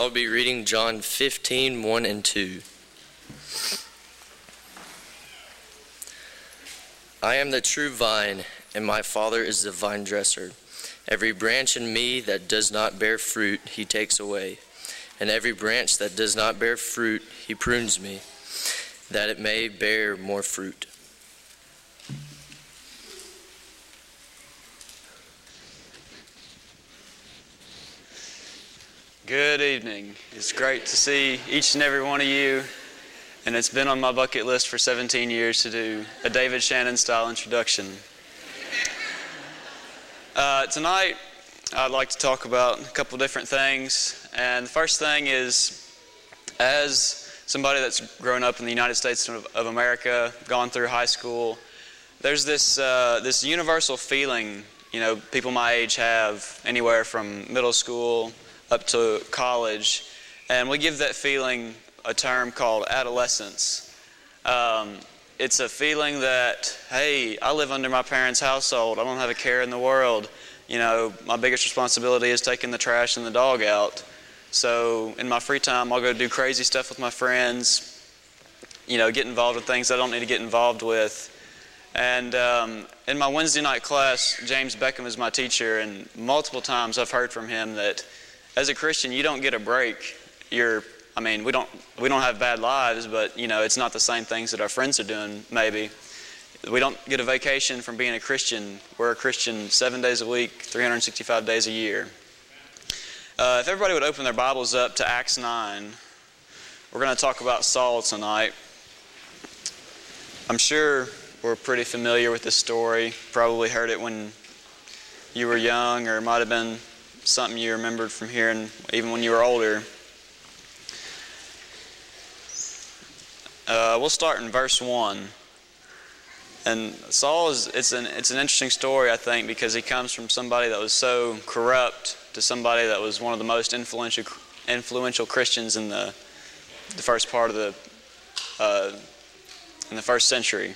I'll be reading John 15, 1 and 2. I am the true vine, and my Father is the vine dresser. Every branch in me that does not bear fruit, he takes away. And every branch that does not bear fruit, he prunes me, that it may bear more fruit. Good evening. It's great to see each and every one of you. And it's been on my bucket list for 17 years to do a David Shannon style introduction. Uh, tonight, I'd like to talk about a couple different things. And the first thing is as somebody that's grown up in the United States of, America, gone through high school, there's this, uh, this universal feeling, you know, people my age have anywhere from middle school up to college. And we give that feeling a term called adolescence. Um, it's a feeling that, hey, I live under my parents' household. I don't have a care in the world. You know, my biggest responsibility is taking the trash and the dog out. So in my free time, I'll go do crazy stuff with my friends, you know, get involved with things I don't need to get involved with. And um, in my Wednesday night class, James Beckham is my teacher, and multiple times I've heard from him that as a Christian, you don't get a break. You're, I mean, we don't, we don't have bad lives, but, you know, it's not the same things that our friends are doing, maybe. We don't get a vacation from being a Christian. We're a Christian seven days a week, 365 days a year. Uh, if everybody would open their Bibles up to Acts 9, we're going to talk about Saul tonight. I'm sure we're pretty familiar with this story. Probably heard it when you were young, or it might have been something you remembered from hearing even when you were older. Uh, we'll start in verse 1. And Saul is it's an it's an interesting story I think because he comes from somebody that was so corrupt to somebody that was one of the most influential influential Christians in the the first part of the uh, in the first century.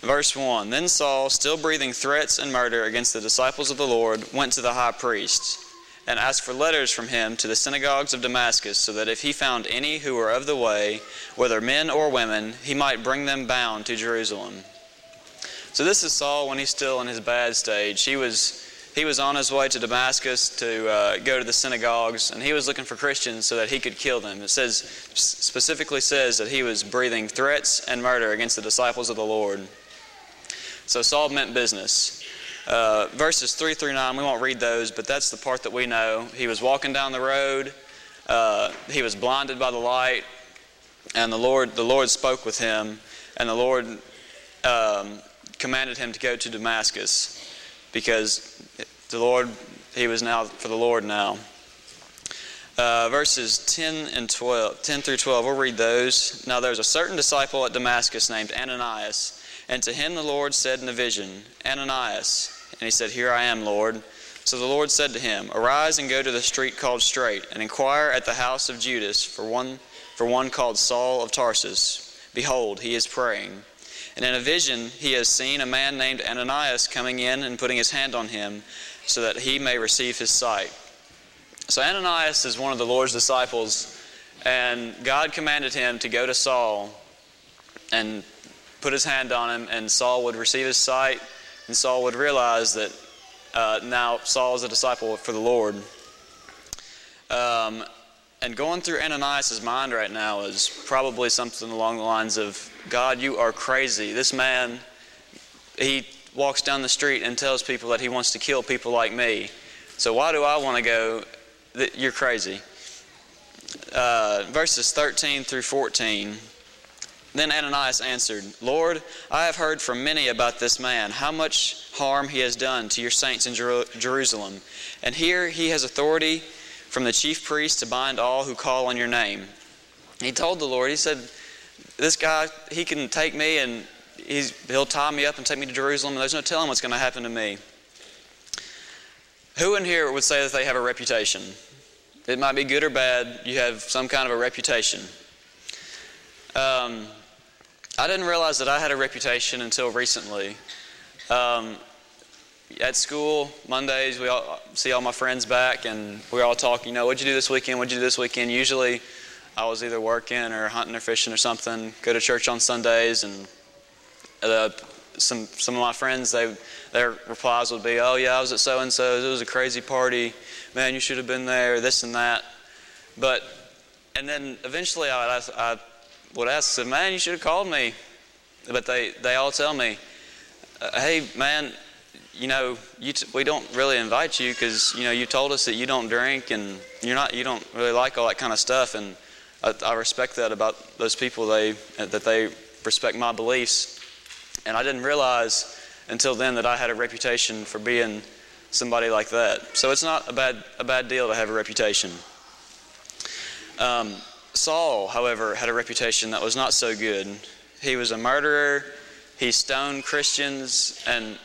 Verse 1 Then Saul, still breathing threats and murder against the disciples of the Lord, went to the high priest and asked for letters from him to the synagogues of Damascus, so that if he found any who were of the way, whether men or women, he might bring them bound to Jerusalem. So this is Saul when he's still in his bad stage. He was he was on his way to Damascus to uh, go to the synagogues, and he was looking for Christians so that he could kill them. It says specifically says that he was breathing threats and murder against the disciples of the Lord. So Saul meant business. Uh, verses 3 through 9, we won't read those, but that's the part that we know. He was walking down the road, uh, he was blinded by the light, and the Lord, the Lord spoke with him, and the Lord um, commanded him to go to Damascus because the Lord, he was now for the Lord now. Uh, verses 10 and 12, 10 through 12, we'll read those. Now there's a certain disciple at Damascus named Ananias and to him the Lord said in a vision, Ananias. And he said, Here I am, Lord. So the Lord said to him, Arise and go to the street called Straight, and inquire at the house of Judas for one, for one called Saul of Tarsus. Behold, he is praying. And in a vision he has seen a man named Ananias coming in and putting his hand on him, so that he may receive his sight. So Ananias is one of the Lord's disciples, and God commanded him to go to Saul and put his hand on him, and Saul would receive his sight, and Saul would realize that uh, now Saul is a disciple for the Lord. Um, and going through Ananias' mind right now is probably something along the lines of God, you are crazy. This man, he walks down the street and tells people that he wants to kill people like me. So why do I want to go? You're crazy. Uh, verses 13 through 14. Then Ananias answered, Lord, I have heard from many about this man, how much harm he has done to your saints in Jer- Jerusalem. And here he has authority from the chief priest to bind all who call on your name. He told the Lord, he said, This guy, he can take me and he'll tie me up and take me to Jerusalem, and there's no telling what's going to happen to me. Who in here would say that they have a reputation? It might be good or bad, you have some kind of a reputation. Um, I didn't realize that I had a reputation until recently. Um, at school Mondays, we all see all my friends back, and we all talk. You know, what'd you do this weekend? What'd you do this weekend? Usually, I was either working or hunting or fishing or something. Go to church on Sundays, and uh, some some of my friends, they their replies would be, "Oh yeah, I was at so and so. It was a crazy party. Man, you should have been there. This and that." But and then eventually, I, I, I would ask, "said Man, you should have called me." But they they all tell me, uh, "Hey, man." you know, you t- we don't really invite you because you know you told us that you don't drink and you're not you don't really like all that kind of stuff, and I, I respect that about those people. They that they respect my beliefs, and I didn't realize until then that I had a reputation for being somebody like that. So it's not a bad a bad deal to have a reputation. Um, Saul, however, had a reputation that was not so good. He was a murderer. He stoned Christians and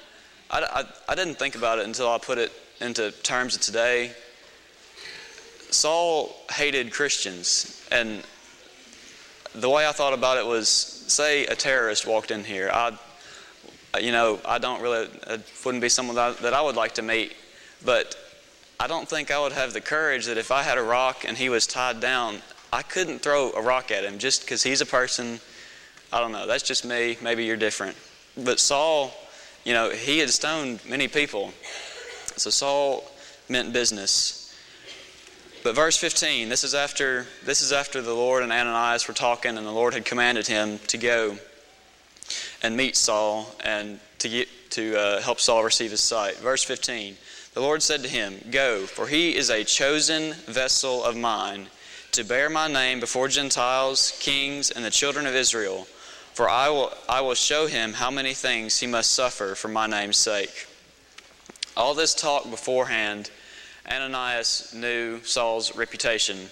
I, I, I didn't think about it until I put it into terms of today. Saul hated Christians, and the way I thought about it was say a terrorist walked in here. I, you know, I don't really, it wouldn't be someone that I, that I would like to meet, but I don't think I would have the courage that if I had a rock and he was tied down, I couldn't throw a rock at him just because he's a person. I don't know. That's just me. Maybe you're different. But Saul you know, he had stoned many people. So Saul meant business. But verse 15, this is after this is after the Lord and Ananias were talking and the Lord had commanded him to go and meet Saul and to get to uh, help Saul receive his sight. Verse 15. The Lord said to him, Go, for he is a chosen vessel of mine to bear my name before Gentiles, kings, and the children of Israel for I will, I will show him how many things he must suffer for my name's sake. All this talk beforehand, Ananias knew Saul's reputation.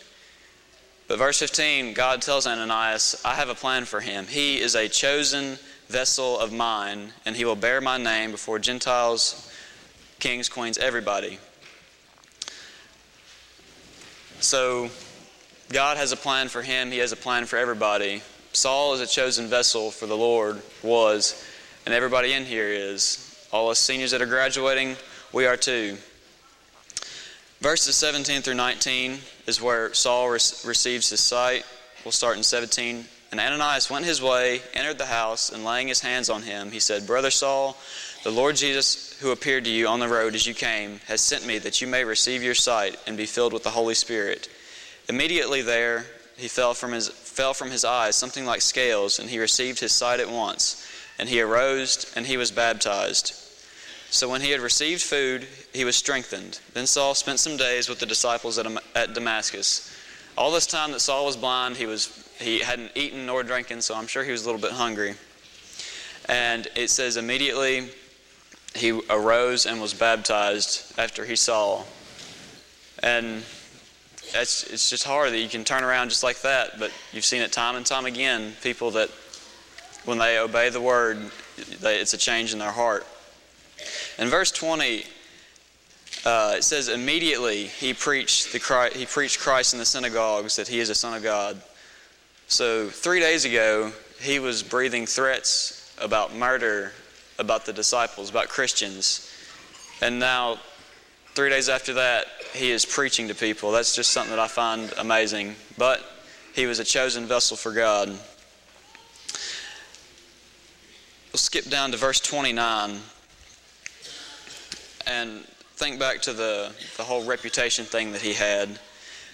But verse 15, God tells Ananias, I have a plan for him. He is a chosen vessel of mine, and he will bear my name before Gentiles, kings, queens, everybody. So, God has a plan for him, he has a plan for everybody. Saul is a chosen vessel for the Lord, was, and everybody in here is. All us seniors that are graduating, we are too. Verses 17 through 19 is where Saul re- receives his sight. We'll start in 17. And Ananias went his way, entered the house, and laying his hands on him, he said, Brother Saul, the Lord Jesus, who appeared to you on the road as you came, has sent me that you may receive your sight and be filled with the Holy Spirit. Immediately there, he fell from his fell from his eyes something like scales, and he received his sight at once. And he arose, and he was baptized. So when he had received food, he was strengthened. Then Saul spent some days with the disciples at, at Damascus. All this time that Saul was blind, he, was, he hadn't eaten nor drinking, so I'm sure he was a little bit hungry. And it says, immediately he arose and was baptized after he saw. And it's, it's just hard that you can turn around just like that, but you've seen it time and time again. People that, when they obey the word, they, it's a change in their heart. In verse 20, uh, it says, immediately he preached, the Christ, he preached Christ in the synagogues that he is a son of God. So three days ago, he was breathing threats about murder, about the disciples, about Christians. And now, three days after that, he is preaching to people. That's just something that I find amazing. But he was a chosen vessel for God. We'll skip down to verse 29 and think back to the, the whole reputation thing that he had.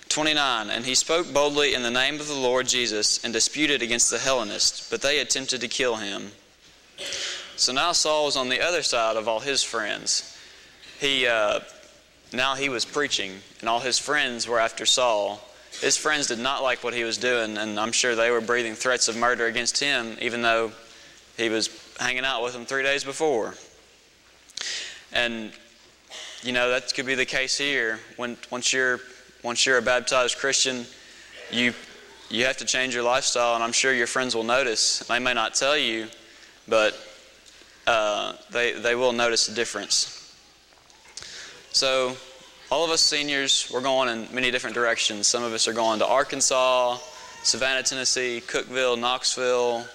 29 And he spoke boldly in the name of the Lord Jesus and disputed against the Hellenists, but they attempted to kill him. So now Saul was on the other side of all his friends. He. Uh, now he was preaching, and all his friends were after Saul. His friends did not like what he was doing, and I'm sure they were breathing threats of murder against him, even though he was hanging out with them three days before. And you know that could be the case here. When once you're once you're a baptized Christian, you you have to change your lifestyle, and I'm sure your friends will notice. They may not tell you, but uh, they they will notice a difference. So, all of us seniors, we're going in many different directions. Some of us are going to Arkansas, Savannah, Tennessee, Cookeville, Knoxville,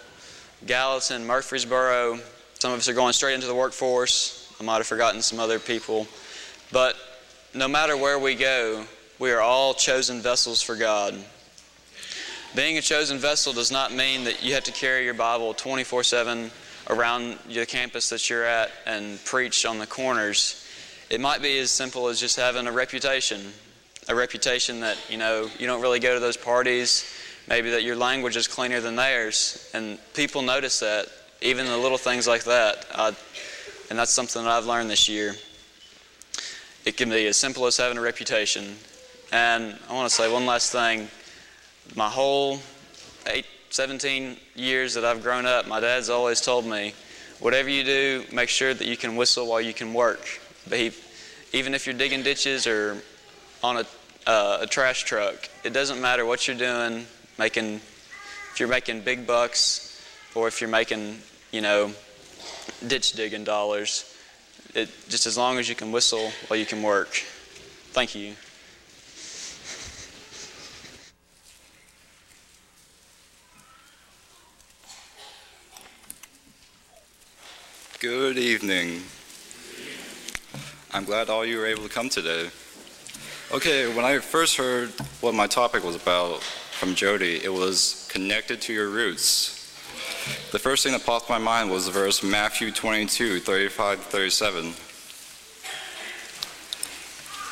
Gallatin, Murfreesboro. Some of us are going straight into the workforce. I might have forgotten some other people. But no matter where we go, we are all chosen vessels for God. Being a chosen vessel does not mean that you have to carry your Bible 24 7 around the campus that you're at and preach on the corners. It might be as simple as just having a reputation, a reputation that, you know, you don't really go to those parties, maybe that your language is cleaner than theirs, and people notice that, even the little things like that. And that's something that I've learned this year. It can be as simple as having a reputation. And I want to say one last thing. My whole eight, 17 years that I've grown up, my dad's always told me, whatever you do, make sure that you can whistle while you can work. But even if you're digging ditches or on a, uh, a trash truck, it doesn't matter what you're doing, making, if you're making big bucks or if you're making, you know, ditch digging dollars. It, just as long as you can whistle while you can work. Thank you. Good evening. I'm glad all you were able to come today. Okay, when I first heard what my topic was about from Jody, it was connected to your roots. The first thing that popped my mind was the verse Matthew 22, 35 37.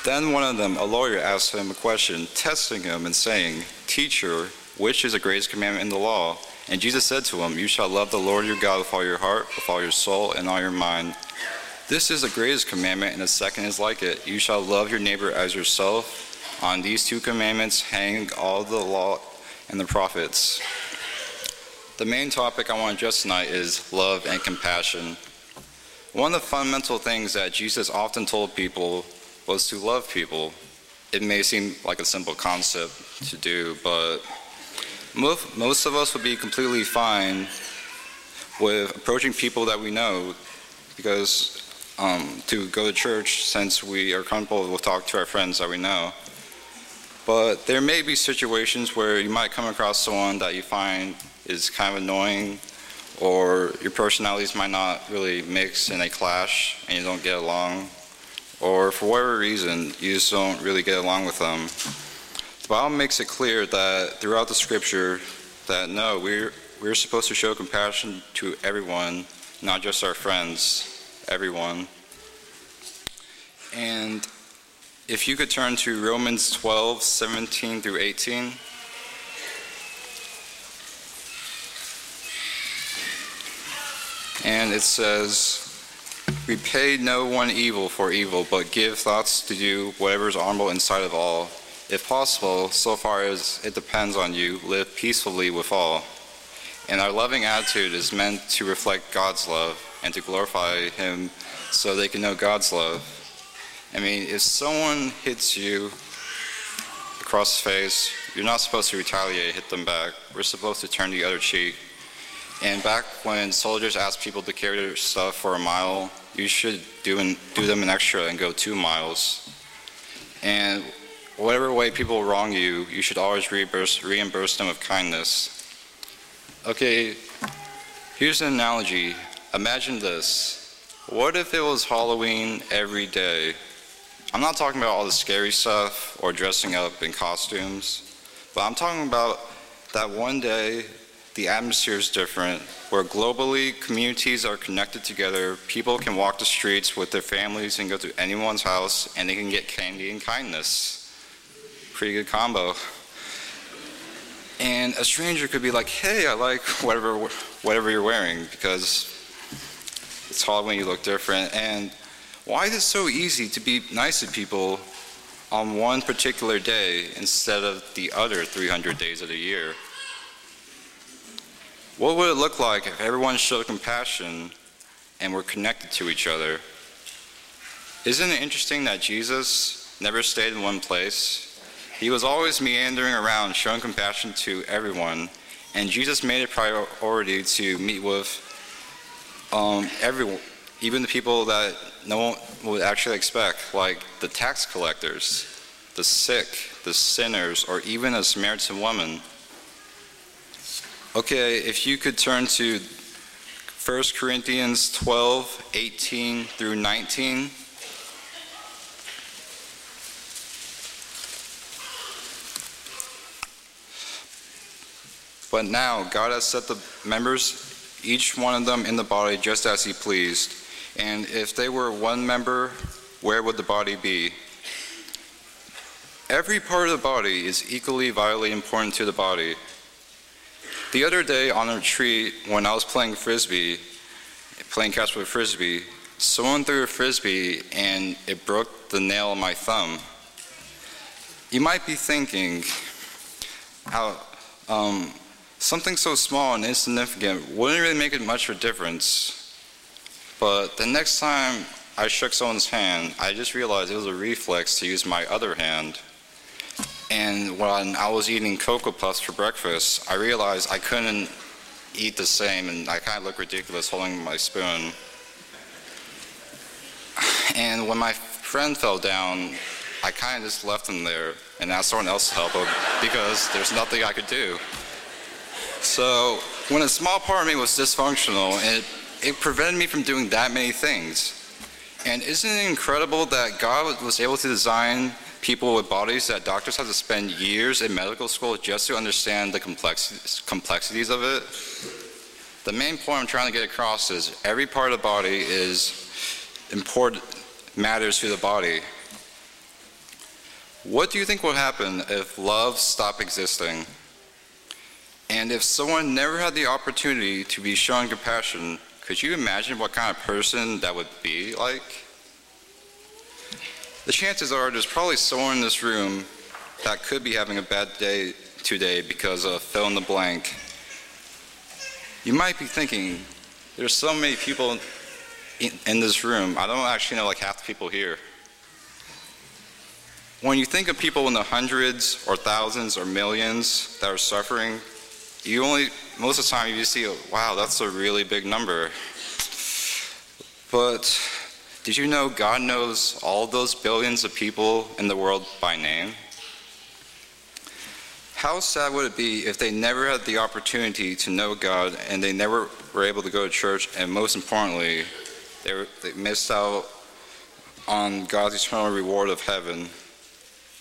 Then one of them, a lawyer, asked him a question, testing him and saying, Teacher, which is the greatest commandment in the law? And Jesus said to him, You shall love the Lord your God with all your heart, with all your soul, and all your mind. This is the greatest commandment, and the second is like it. You shall love your neighbor as yourself. On these two commandments hang all the law and the prophets. The main topic I want to address tonight is love and compassion. One of the fundamental things that Jesus often told people was to love people. It may seem like a simple concept to do, but most, most of us would be completely fine with approaching people that we know because um, to go to church since we are comfortable with talk to our friends that we know. But there may be situations where you might come across someone that you find is kind of annoying or your personalities might not really mix and they clash and you don't get along or for whatever reason you just don't really get along with them. The Bible makes it clear that throughout the scripture that no, we're, we're supposed to show compassion to everyone, not just our friends, everyone. And if you could turn to Romans 12, 17 through 18. And it says, Repay no one evil for evil, but give thoughts to do whatever is honorable in sight of all. If possible, so far as it depends on you, live peacefully with all. And our loving attitude is meant to reflect God's love and to glorify Him so they can know God's love. I mean, if someone hits you across the face, you're not supposed to retaliate, hit them back. We're supposed to turn the other cheek. And back when soldiers asked people to carry their stuff for a mile, you should do, an, do them an extra and go two miles. And whatever way people wrong you, you should always reimburse, reimburse them with kindness. Okay, here's an analogy. Imagine this. What if it was Halloween every day? I'm not talking about all the scary stuff or dressing up in costumes, but I'm talking about that one day the atmosphere is different, where globally communities are connected together, people can walk the streets with their families and go to anyone's house, and they can get candy and kindness. Pretty good combo. And a stranger could be like, hey, I like whatever, whatever you're wearing, because it's hard when you look different. And why is it so easy to be nice to people on one particular day instead of the other 300 days of the year? What would it look like if everyone showed compassion and were connected to each other? Isn't it interesting that Jesus never stayed in one place? He was always meandering around, showing compassion to everyone, and Jesus made it a priority to meet with um, everyone, even the people that no one would actually expect, like the tax collectors, the sick, the sinners, or even a Samaritan woman. Okay, if you could turn to 1 Corinthians 12, 18 through 19. But now God has set the members, each one of them in the body, just as He pleased. And if they were one member, where would the body be? Every part of the body is equally vitally important to the body. The other day on a retreat, when I was playing frisbee, playing catch with frisbee, someone threw a frisbee and it broke the nail on my thumb. You might be thinking, how um, Something so small and insignificant wouldn't really make it much of a difference. But the next time I shook someone's hand, I just realized it was a reflex to use my other hand. And when I was eating Cocoa Puffs for breakfast, I realized I couldn't eat the same, and I kind of looked ridiculous holding my spoon. And when my friend fell down, I kind of just left him there and asked someone else to help him because there's nothing I could do. So when a small part of me was dysfunctional, it, it prevented me from doing that many things. And isn't it incredible that God was able to design people with bodies that doctors have to spend years in medical school just to understand the complexities of it? The main point I'm trying to get across is every part of the body is important, matters to the body. What do you think will happen if love stopped existing? And if someone never had the opportunity to be shown compassion, could you imagine what kind of person that would be like? The chances are there's probably someone in this room that could be having a bad day today because of fill in the blank. You might be thinking, there's so many people in, in this room, I don't actually know like half the people here. When you think of people in the hundreds or thousands or millions that are suffering, you only, most of the time, you see, wow, that's a really big number. But did you know God knows all those billions of people in the world by name? How sad would it be if they never had the opportunity to know God and they never were able to go to church, and most importantly, they, were, they missed out on God's eternal reward of heaven?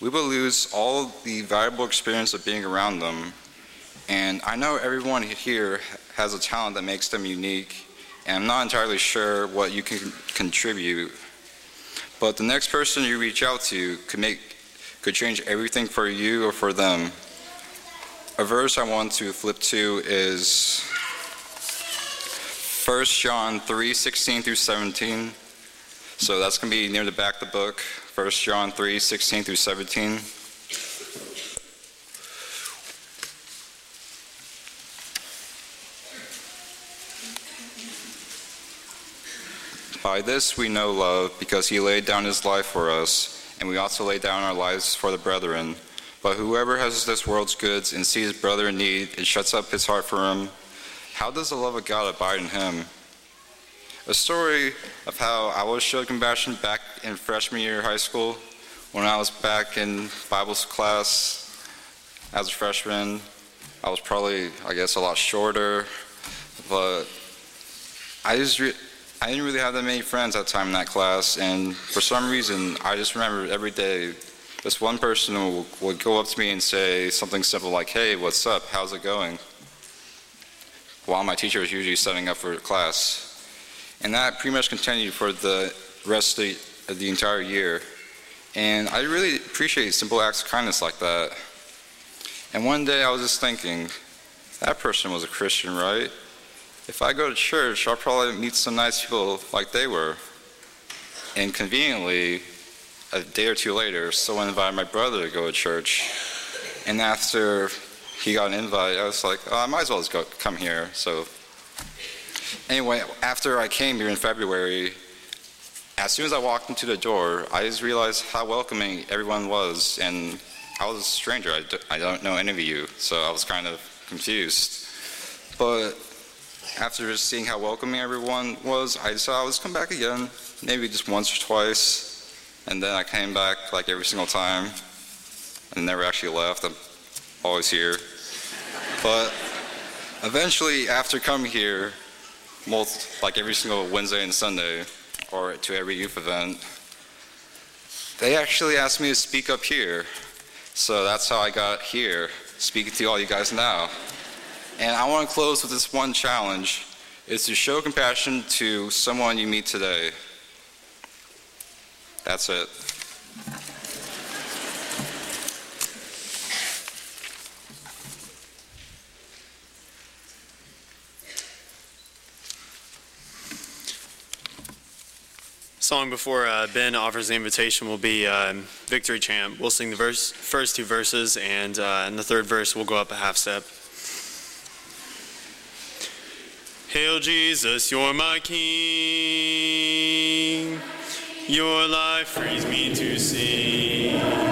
We would lose all the valuable experience of being around them and I know everyone here has a talent that makes them unique, and I'm not entirely sure what you can contribute. But the next person you reach out to could make could change everything for you or for them. A verse I want to flip to is 1 John 3 16 through 17. So that's going to be near the back of the book, 1 John 3 16 through 17. By this we know love, because he laid down his life for us, and we also lay down our lives for the brethren. But whoever has this world's goods and sees his brother in need, and shuts up his heart for him, how does the love of God abide in him? A story of how I was showed compassion back in freshman year of high school when I was back in Bible class as a freshman. I was probably, I guess, a lot shorter, but I just re- I didn't really have that many friends at the time in that class, and for some reason, I just remember every day this one person would, would go up to me and say something simple like, Hey, what's up? How's it going? While my teacher was usually setting up for class. And that pretty much continued for the rest of the, of the entire year. And I really appreciate simple acts of kindness like that. And one day I was just thinking, that person was a Christian, right? If I go to church, I'll probably meet some nice people like they were. And conveniently, a day or two later, someone invited my brother to go to church. And after he got an invite, I was like, oh, I might as well just go, come here. So, anyway, after I came here in February, as soon as I walked into the door, I just realized how welcoming everyone was. And I was a stranger, I d- I don't know any of you, so I was kind of confused. But after seeing how welcoming everyone was, I decided I would come back again, maybe just once or twice. And then I came back like every single time and never actually left. I'm always here. But eventually, after coming here, like every single Wednesday and Sunday, or to every youth event. They actually asked me to speak up here, so that's how I got here, speaking to all you guys now. And I want to close with this one challenge: is to show compassion to someone you meet today. That's it. Song before uh, Ben offers the invitation will be um, Victory Chant. We'll sing the verse, first two verses, and uh, in the third verse, we'll go up a half step. Hail Jesus, you're my King. Your life frees me to sing.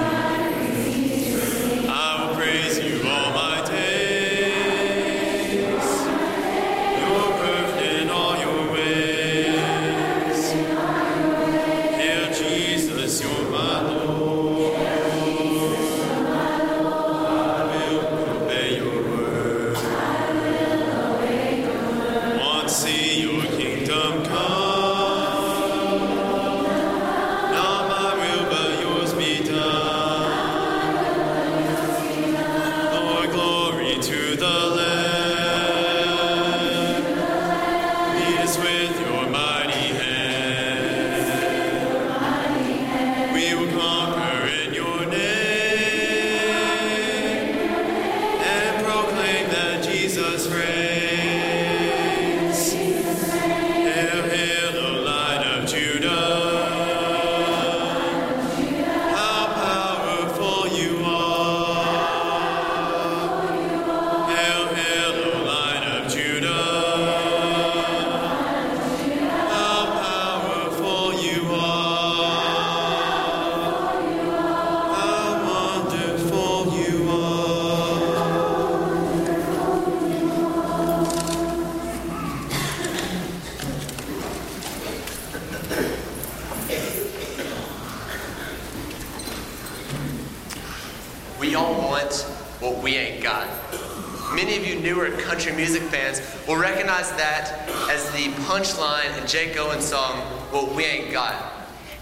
Newer country music fans will recognize that as the punchline in Jake Owen's song, What We Ain't Got.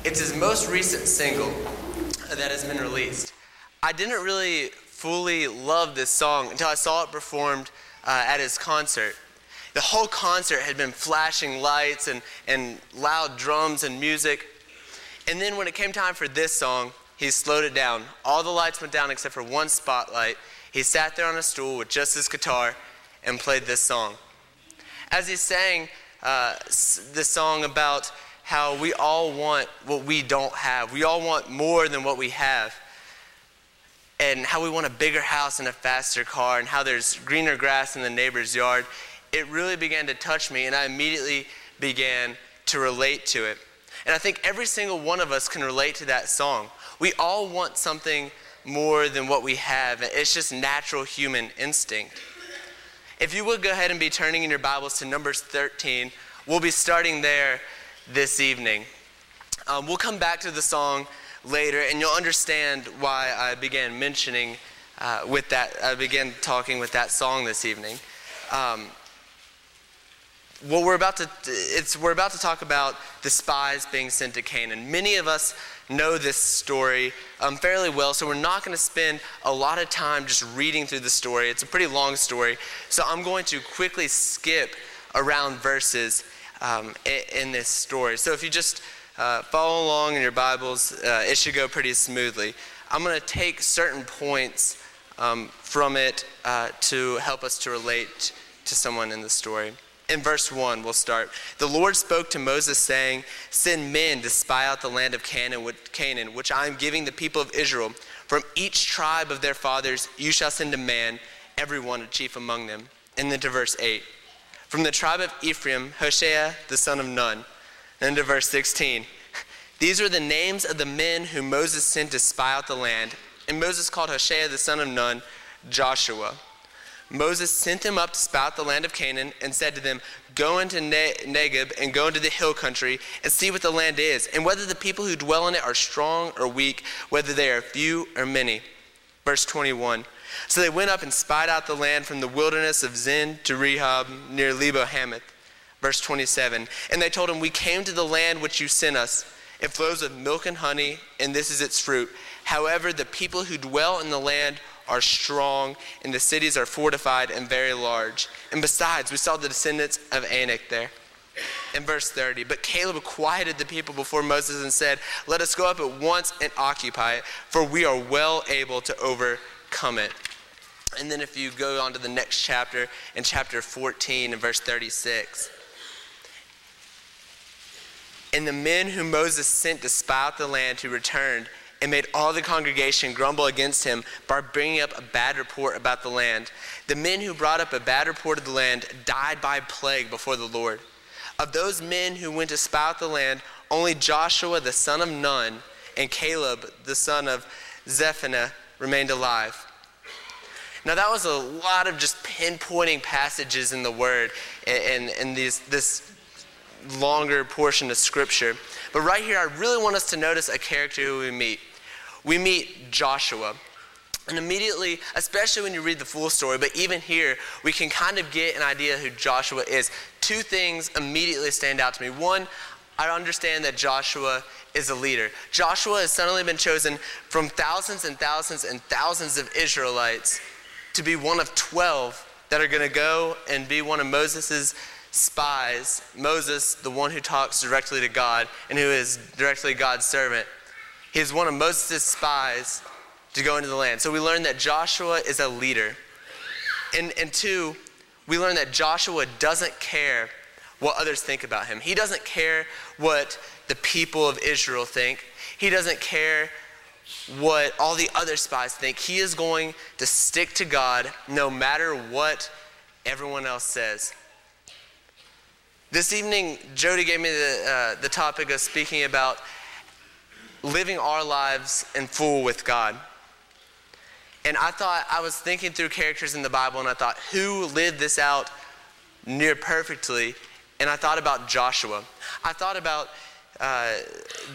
It's his most recent single that has been released. I didn't really fully love this song until I saw it performed uh, at his concert. The whole concert had been flashing lights and, and loud drums and music. And then when it came time for this song, he slowed it down. All the lights went down except for one spotlight. He sat there on a stool with just his guitar and played this song. As he sang uh, this song about how we all want what we don't have, we all want more than what we have, and how we want a bigger house and a faster car, and how there's greener grass in the neighbor's yard, it really began to touch me, and I immediately began to relate to it. And I think every single one of us can relate to that song. We all want something more than what we have. It's just natural human instinct. If you would go ahead and be turning in your Bibles to Numbers 13, we'll be starting there this evening. Um, we'll come back to the song later, and you'll understand why I began mentioning uh, with that. I began talking with that song this evening. Um, what we're about to it's we're about to talk about the spies being sent to Canaan. Many of us know this story um, fairly well, so we're not going to spend a lot of time just reading through the story. It's a pretty long story, so I'm going to quickly skip around verses um, in, in, this story. So if you just uh, follow along in your Bibles, uh, it should go pretty smoothly. I'm going to take certain points um, from it uh, to help us to relate to someone in the story. In verse 1, we'll start. The Lord spoke to Moses, saying, Send men to spy out the land of Canaan, which I am giving the people of Israel. From each tribe of their fathers you shall send a man, every one a chief among them. And then to verse 8. From the tribe of Ephraim, Hoshea the son of Nun. Then to verse 16. These are the names of the men whom Moses sent to spy out the land. And Moses called Hoshea the son of Nun Joshua. Moses sent them up to spout the land of Canaan and said to them, Go into ne- and go into the hill country and see what the land is, and whether the people who dwell in it are strong or weak, whether they are few or many. Verse 21. So they went up and spied out the land from the wilderness of Zin to Rehob near Lebo Hamath. Verse 27 And they told him, We came to the land which you sent us. It flows with milk and honey, and this is its fruit. However, the people who dwell in the land are strong, and the cities are fortified and very large. And besides, we saw the descendants of Anak there. In verse 30, but Caleb quieted the people before Moses and said, Let us go up at once and occupy it, for we are well able to overcome it. And then if you go on to the next chapter, in chapter 14, in verse 36, and the men whom Moses sent to spy out the land who returned and made all the congregation grumble against him by bringing up a bad report about the land. The men who brought up a bad report of the land died by plague before the Lord. Of those men who went to spy out the land, only Joshua the son of Nun and Caleb the son of Jephunneh remained alive. Now, that was a lot of just pinpointing passages in the Word and, and these, this longer portion of Scripture. But right here, I really want us to notice a character who we meet. We meet Joshua. And immediately, especially when you read the full story, but even here, we can kind of get an idea who Joshua is. Two things immediately stand out to me. One, I understand that Joshua is a leader. Joshua has suddenly been chosen from thousands and thousands and thousands of Israelites to be one of 12 that are going to go and be one of Moses' spies, Moses, the one who talks directly to God and who is directly God's servant, he is one of Moses' spies to go into the land. So we learn that Joshua is a leader. And, and two, we learn that Joshua doesn't care what others think about him. He doesn't care what the people of Israel think. He doesn't care what all the other spies think. He is going to stick to God no matter what everyone else says. This evening, Jody gave me the, uh, the topic of speaking about living our lives in full with God. And I thought, I was thinking through characters in the Bible, and I thought, who lived this out near perfectly? And I thought about Joshua. I thought about uh,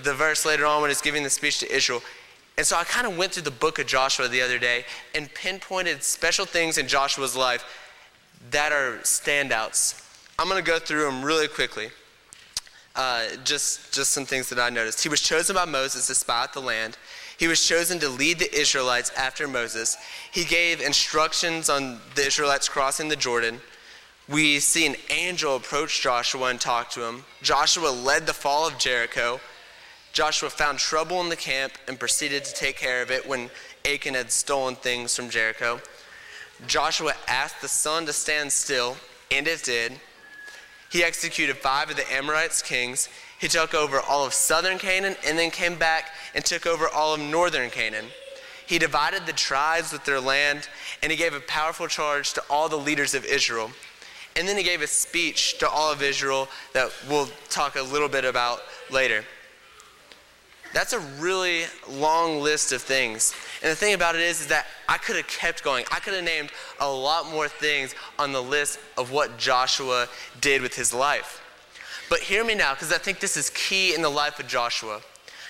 the verse later on when he's giving the speech to Israel. And so I kind of went through the book of Joshua the other day and pinpointed special things in Joshua's life that are standouts I'm going to go through them really quickly. Uh, just, just some things that I noticed. He was chosen by Moses to spy out the land. He was chosen to lead the Israelites after Moses. He gave instructions on the Israelites crossing the Jordan. We see an angel approach Joshua and talk to him. Joshua led the fall of Jericho. Joshua found trouble in the camp and proceeded to take care of it when Achan had stolen things from Jericho. Joshua asked the sun to stand still, and it did. He executed five of the Amorites' kings. He took over all of southern Canaan and then came back and took over all of northern Canaan. He divided the tribes with their land, and he gave a powerful charge to all the leaders of Israel. And then he gave a speech to all of Israel that we'll talk a little bit about later. That's a really long list of things. And the thing about it is, is that I could have kept going. I could have named a lot more things on the list of what Joshua did with his life. But hear me now, because I think this is key in the life of Joshua.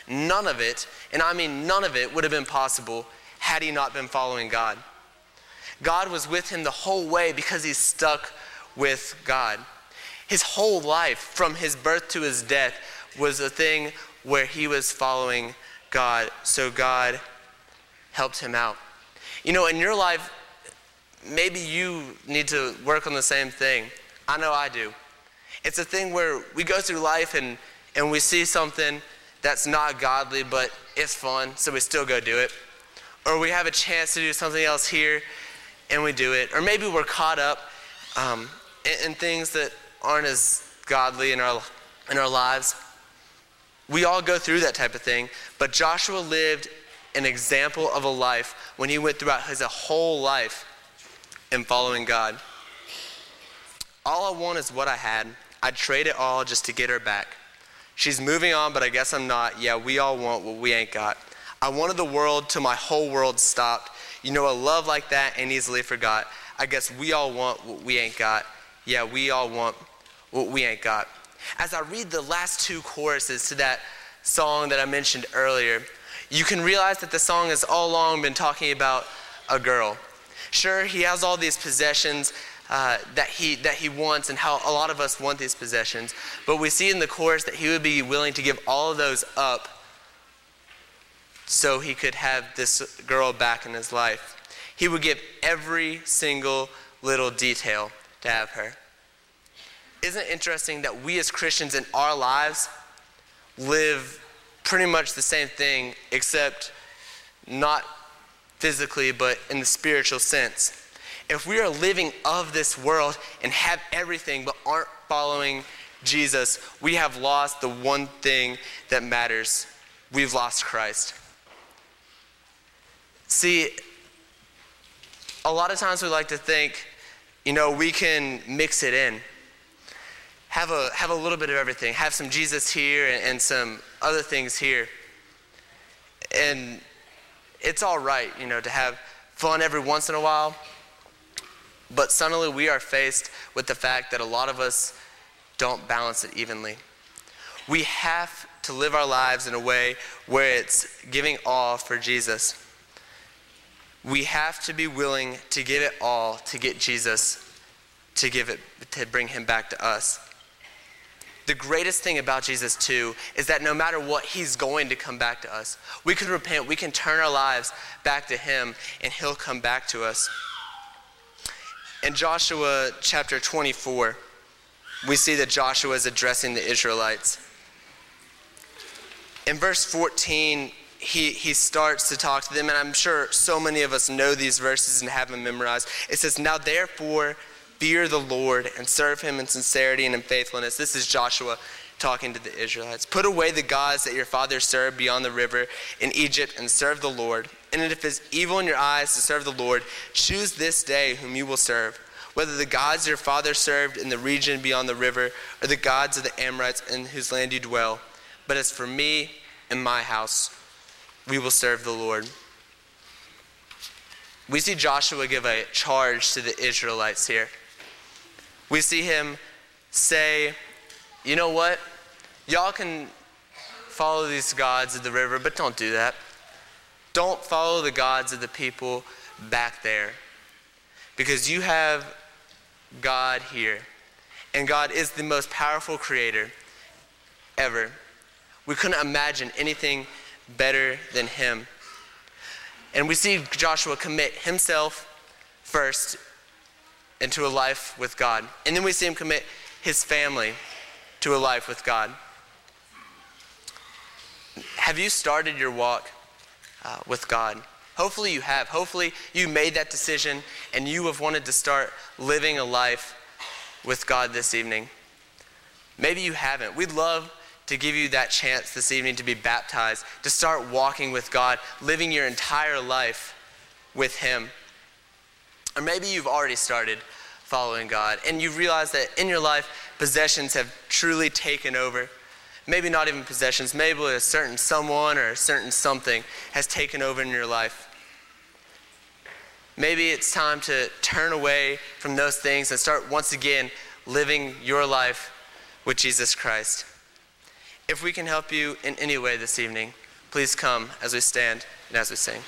None of it, and I mean none of it, would have been possible had he not been following God. God was with him the whole way because he stuck with God. His whole life, from his birth to his death, was a thing where he was following God, so God helped him out. You know, in your life, maybe you need to work on the same thing. I know I do. It's a thing where we go through life and, and we see something that's not godly, but it's fun, so we still go do it. Or we have a chance to do something else here and we do it. Or maybe we're caught up um, in, in things that aren't as godly in our, in our lives. We all go through that type of thing, but Joshua lived an example of a life when he went throughout his whole life in following God. All I want is what I had. I'd trade it all just to get her back. She's moving on, but I guess I'm not. Yeah, we all want what we ain't got. I wanted the world till my whole world stopped. You know, a love like that ain't easily forgot. I guess we all want what we ain't got. Yeah, we all want what we ain't got as I read the last two choruses to that song that I mentioned earlier, you can realize that the song has all along been talking about a girl. Sure, he has all these possessions, uh, that, he, that he wants and how a lot of us want these possessions. But we see in the chorus that he would be willing to give all of those up so he could have this girl back in his life. He would give every single little detail to have her. Isn't it interesting that we as Christians in our lives live pretty much the same thing, except not physically, but in the spiritual sense? If we are living of this world and have everything but aren't following Jesus, we have lost the one thing that matters. We've lost Christ. See, a lot of times we like to think, you know, we can mix it in. Have a, have a little bit of everything. Have some Jesus here and, and some other things here. And it's all right, you know, to have fun every once in a while. But suddenly we are faced with the fact that a lot of us don't balance it evenly. We have to live our lives in a way where it's giving all for Jesus. We have to be willing to give it all to get Jesus to give it to bring him back to us. The greatest thing about Jesus, too, is that no matter what, he's going to come back to us. We can repent, we can turn our lives back to him, and he'll come back to us. In Joshua chapter 24, we see that Joshua is addressing the Israelites. In verse 14, he, he starts to talk to them, and I'm sure so many of us know these verses and have them memorized. It says, Now therefore, fear the Lord and serve him in sincerity and in faithfulness. This is Joshua talking to the Israelites. Put away the gods that your fathers served beyond the river in Egypt and serve the Lord. And if it's evil in your eyes to serve the Lord, choose this day whom you will serve, whether the gods your fathers served in the region beyond the river or the gods of the Amorites in whose land you dwell. But as for me and my house, we will serve the Lord. We see Joshua give a charge to the Israelites here. We see him say, You know what? Y'all can follow these gods of the river, but don't do that. Don't follow the gods of the people back there. Because you have God here. And God is the most powerful creator ever. We couldn't imagine anything better than him. And we see Joshua commit himself first into a life with God. And then we see him commit his family to a life with God. Have you started your walk uh, with God? Hopefully you have. Hopefully you made that decision and you have wanted to start living a life with God this evening. Maybe you haven't. We'd love to give you that chance this evening to be baptized, to start walking with God, living your entire life with Him. Or maybe you've already started following God and you realize that in your life, possessions have truly taken over. Maybe not even possessions, maybe a certain someone or a certain something has taken over in your life. Maybe it's time to turn away from those things and start once again living your life with Jesus Christ. If we can help you in any way this evening, please come as we stand and as we sing.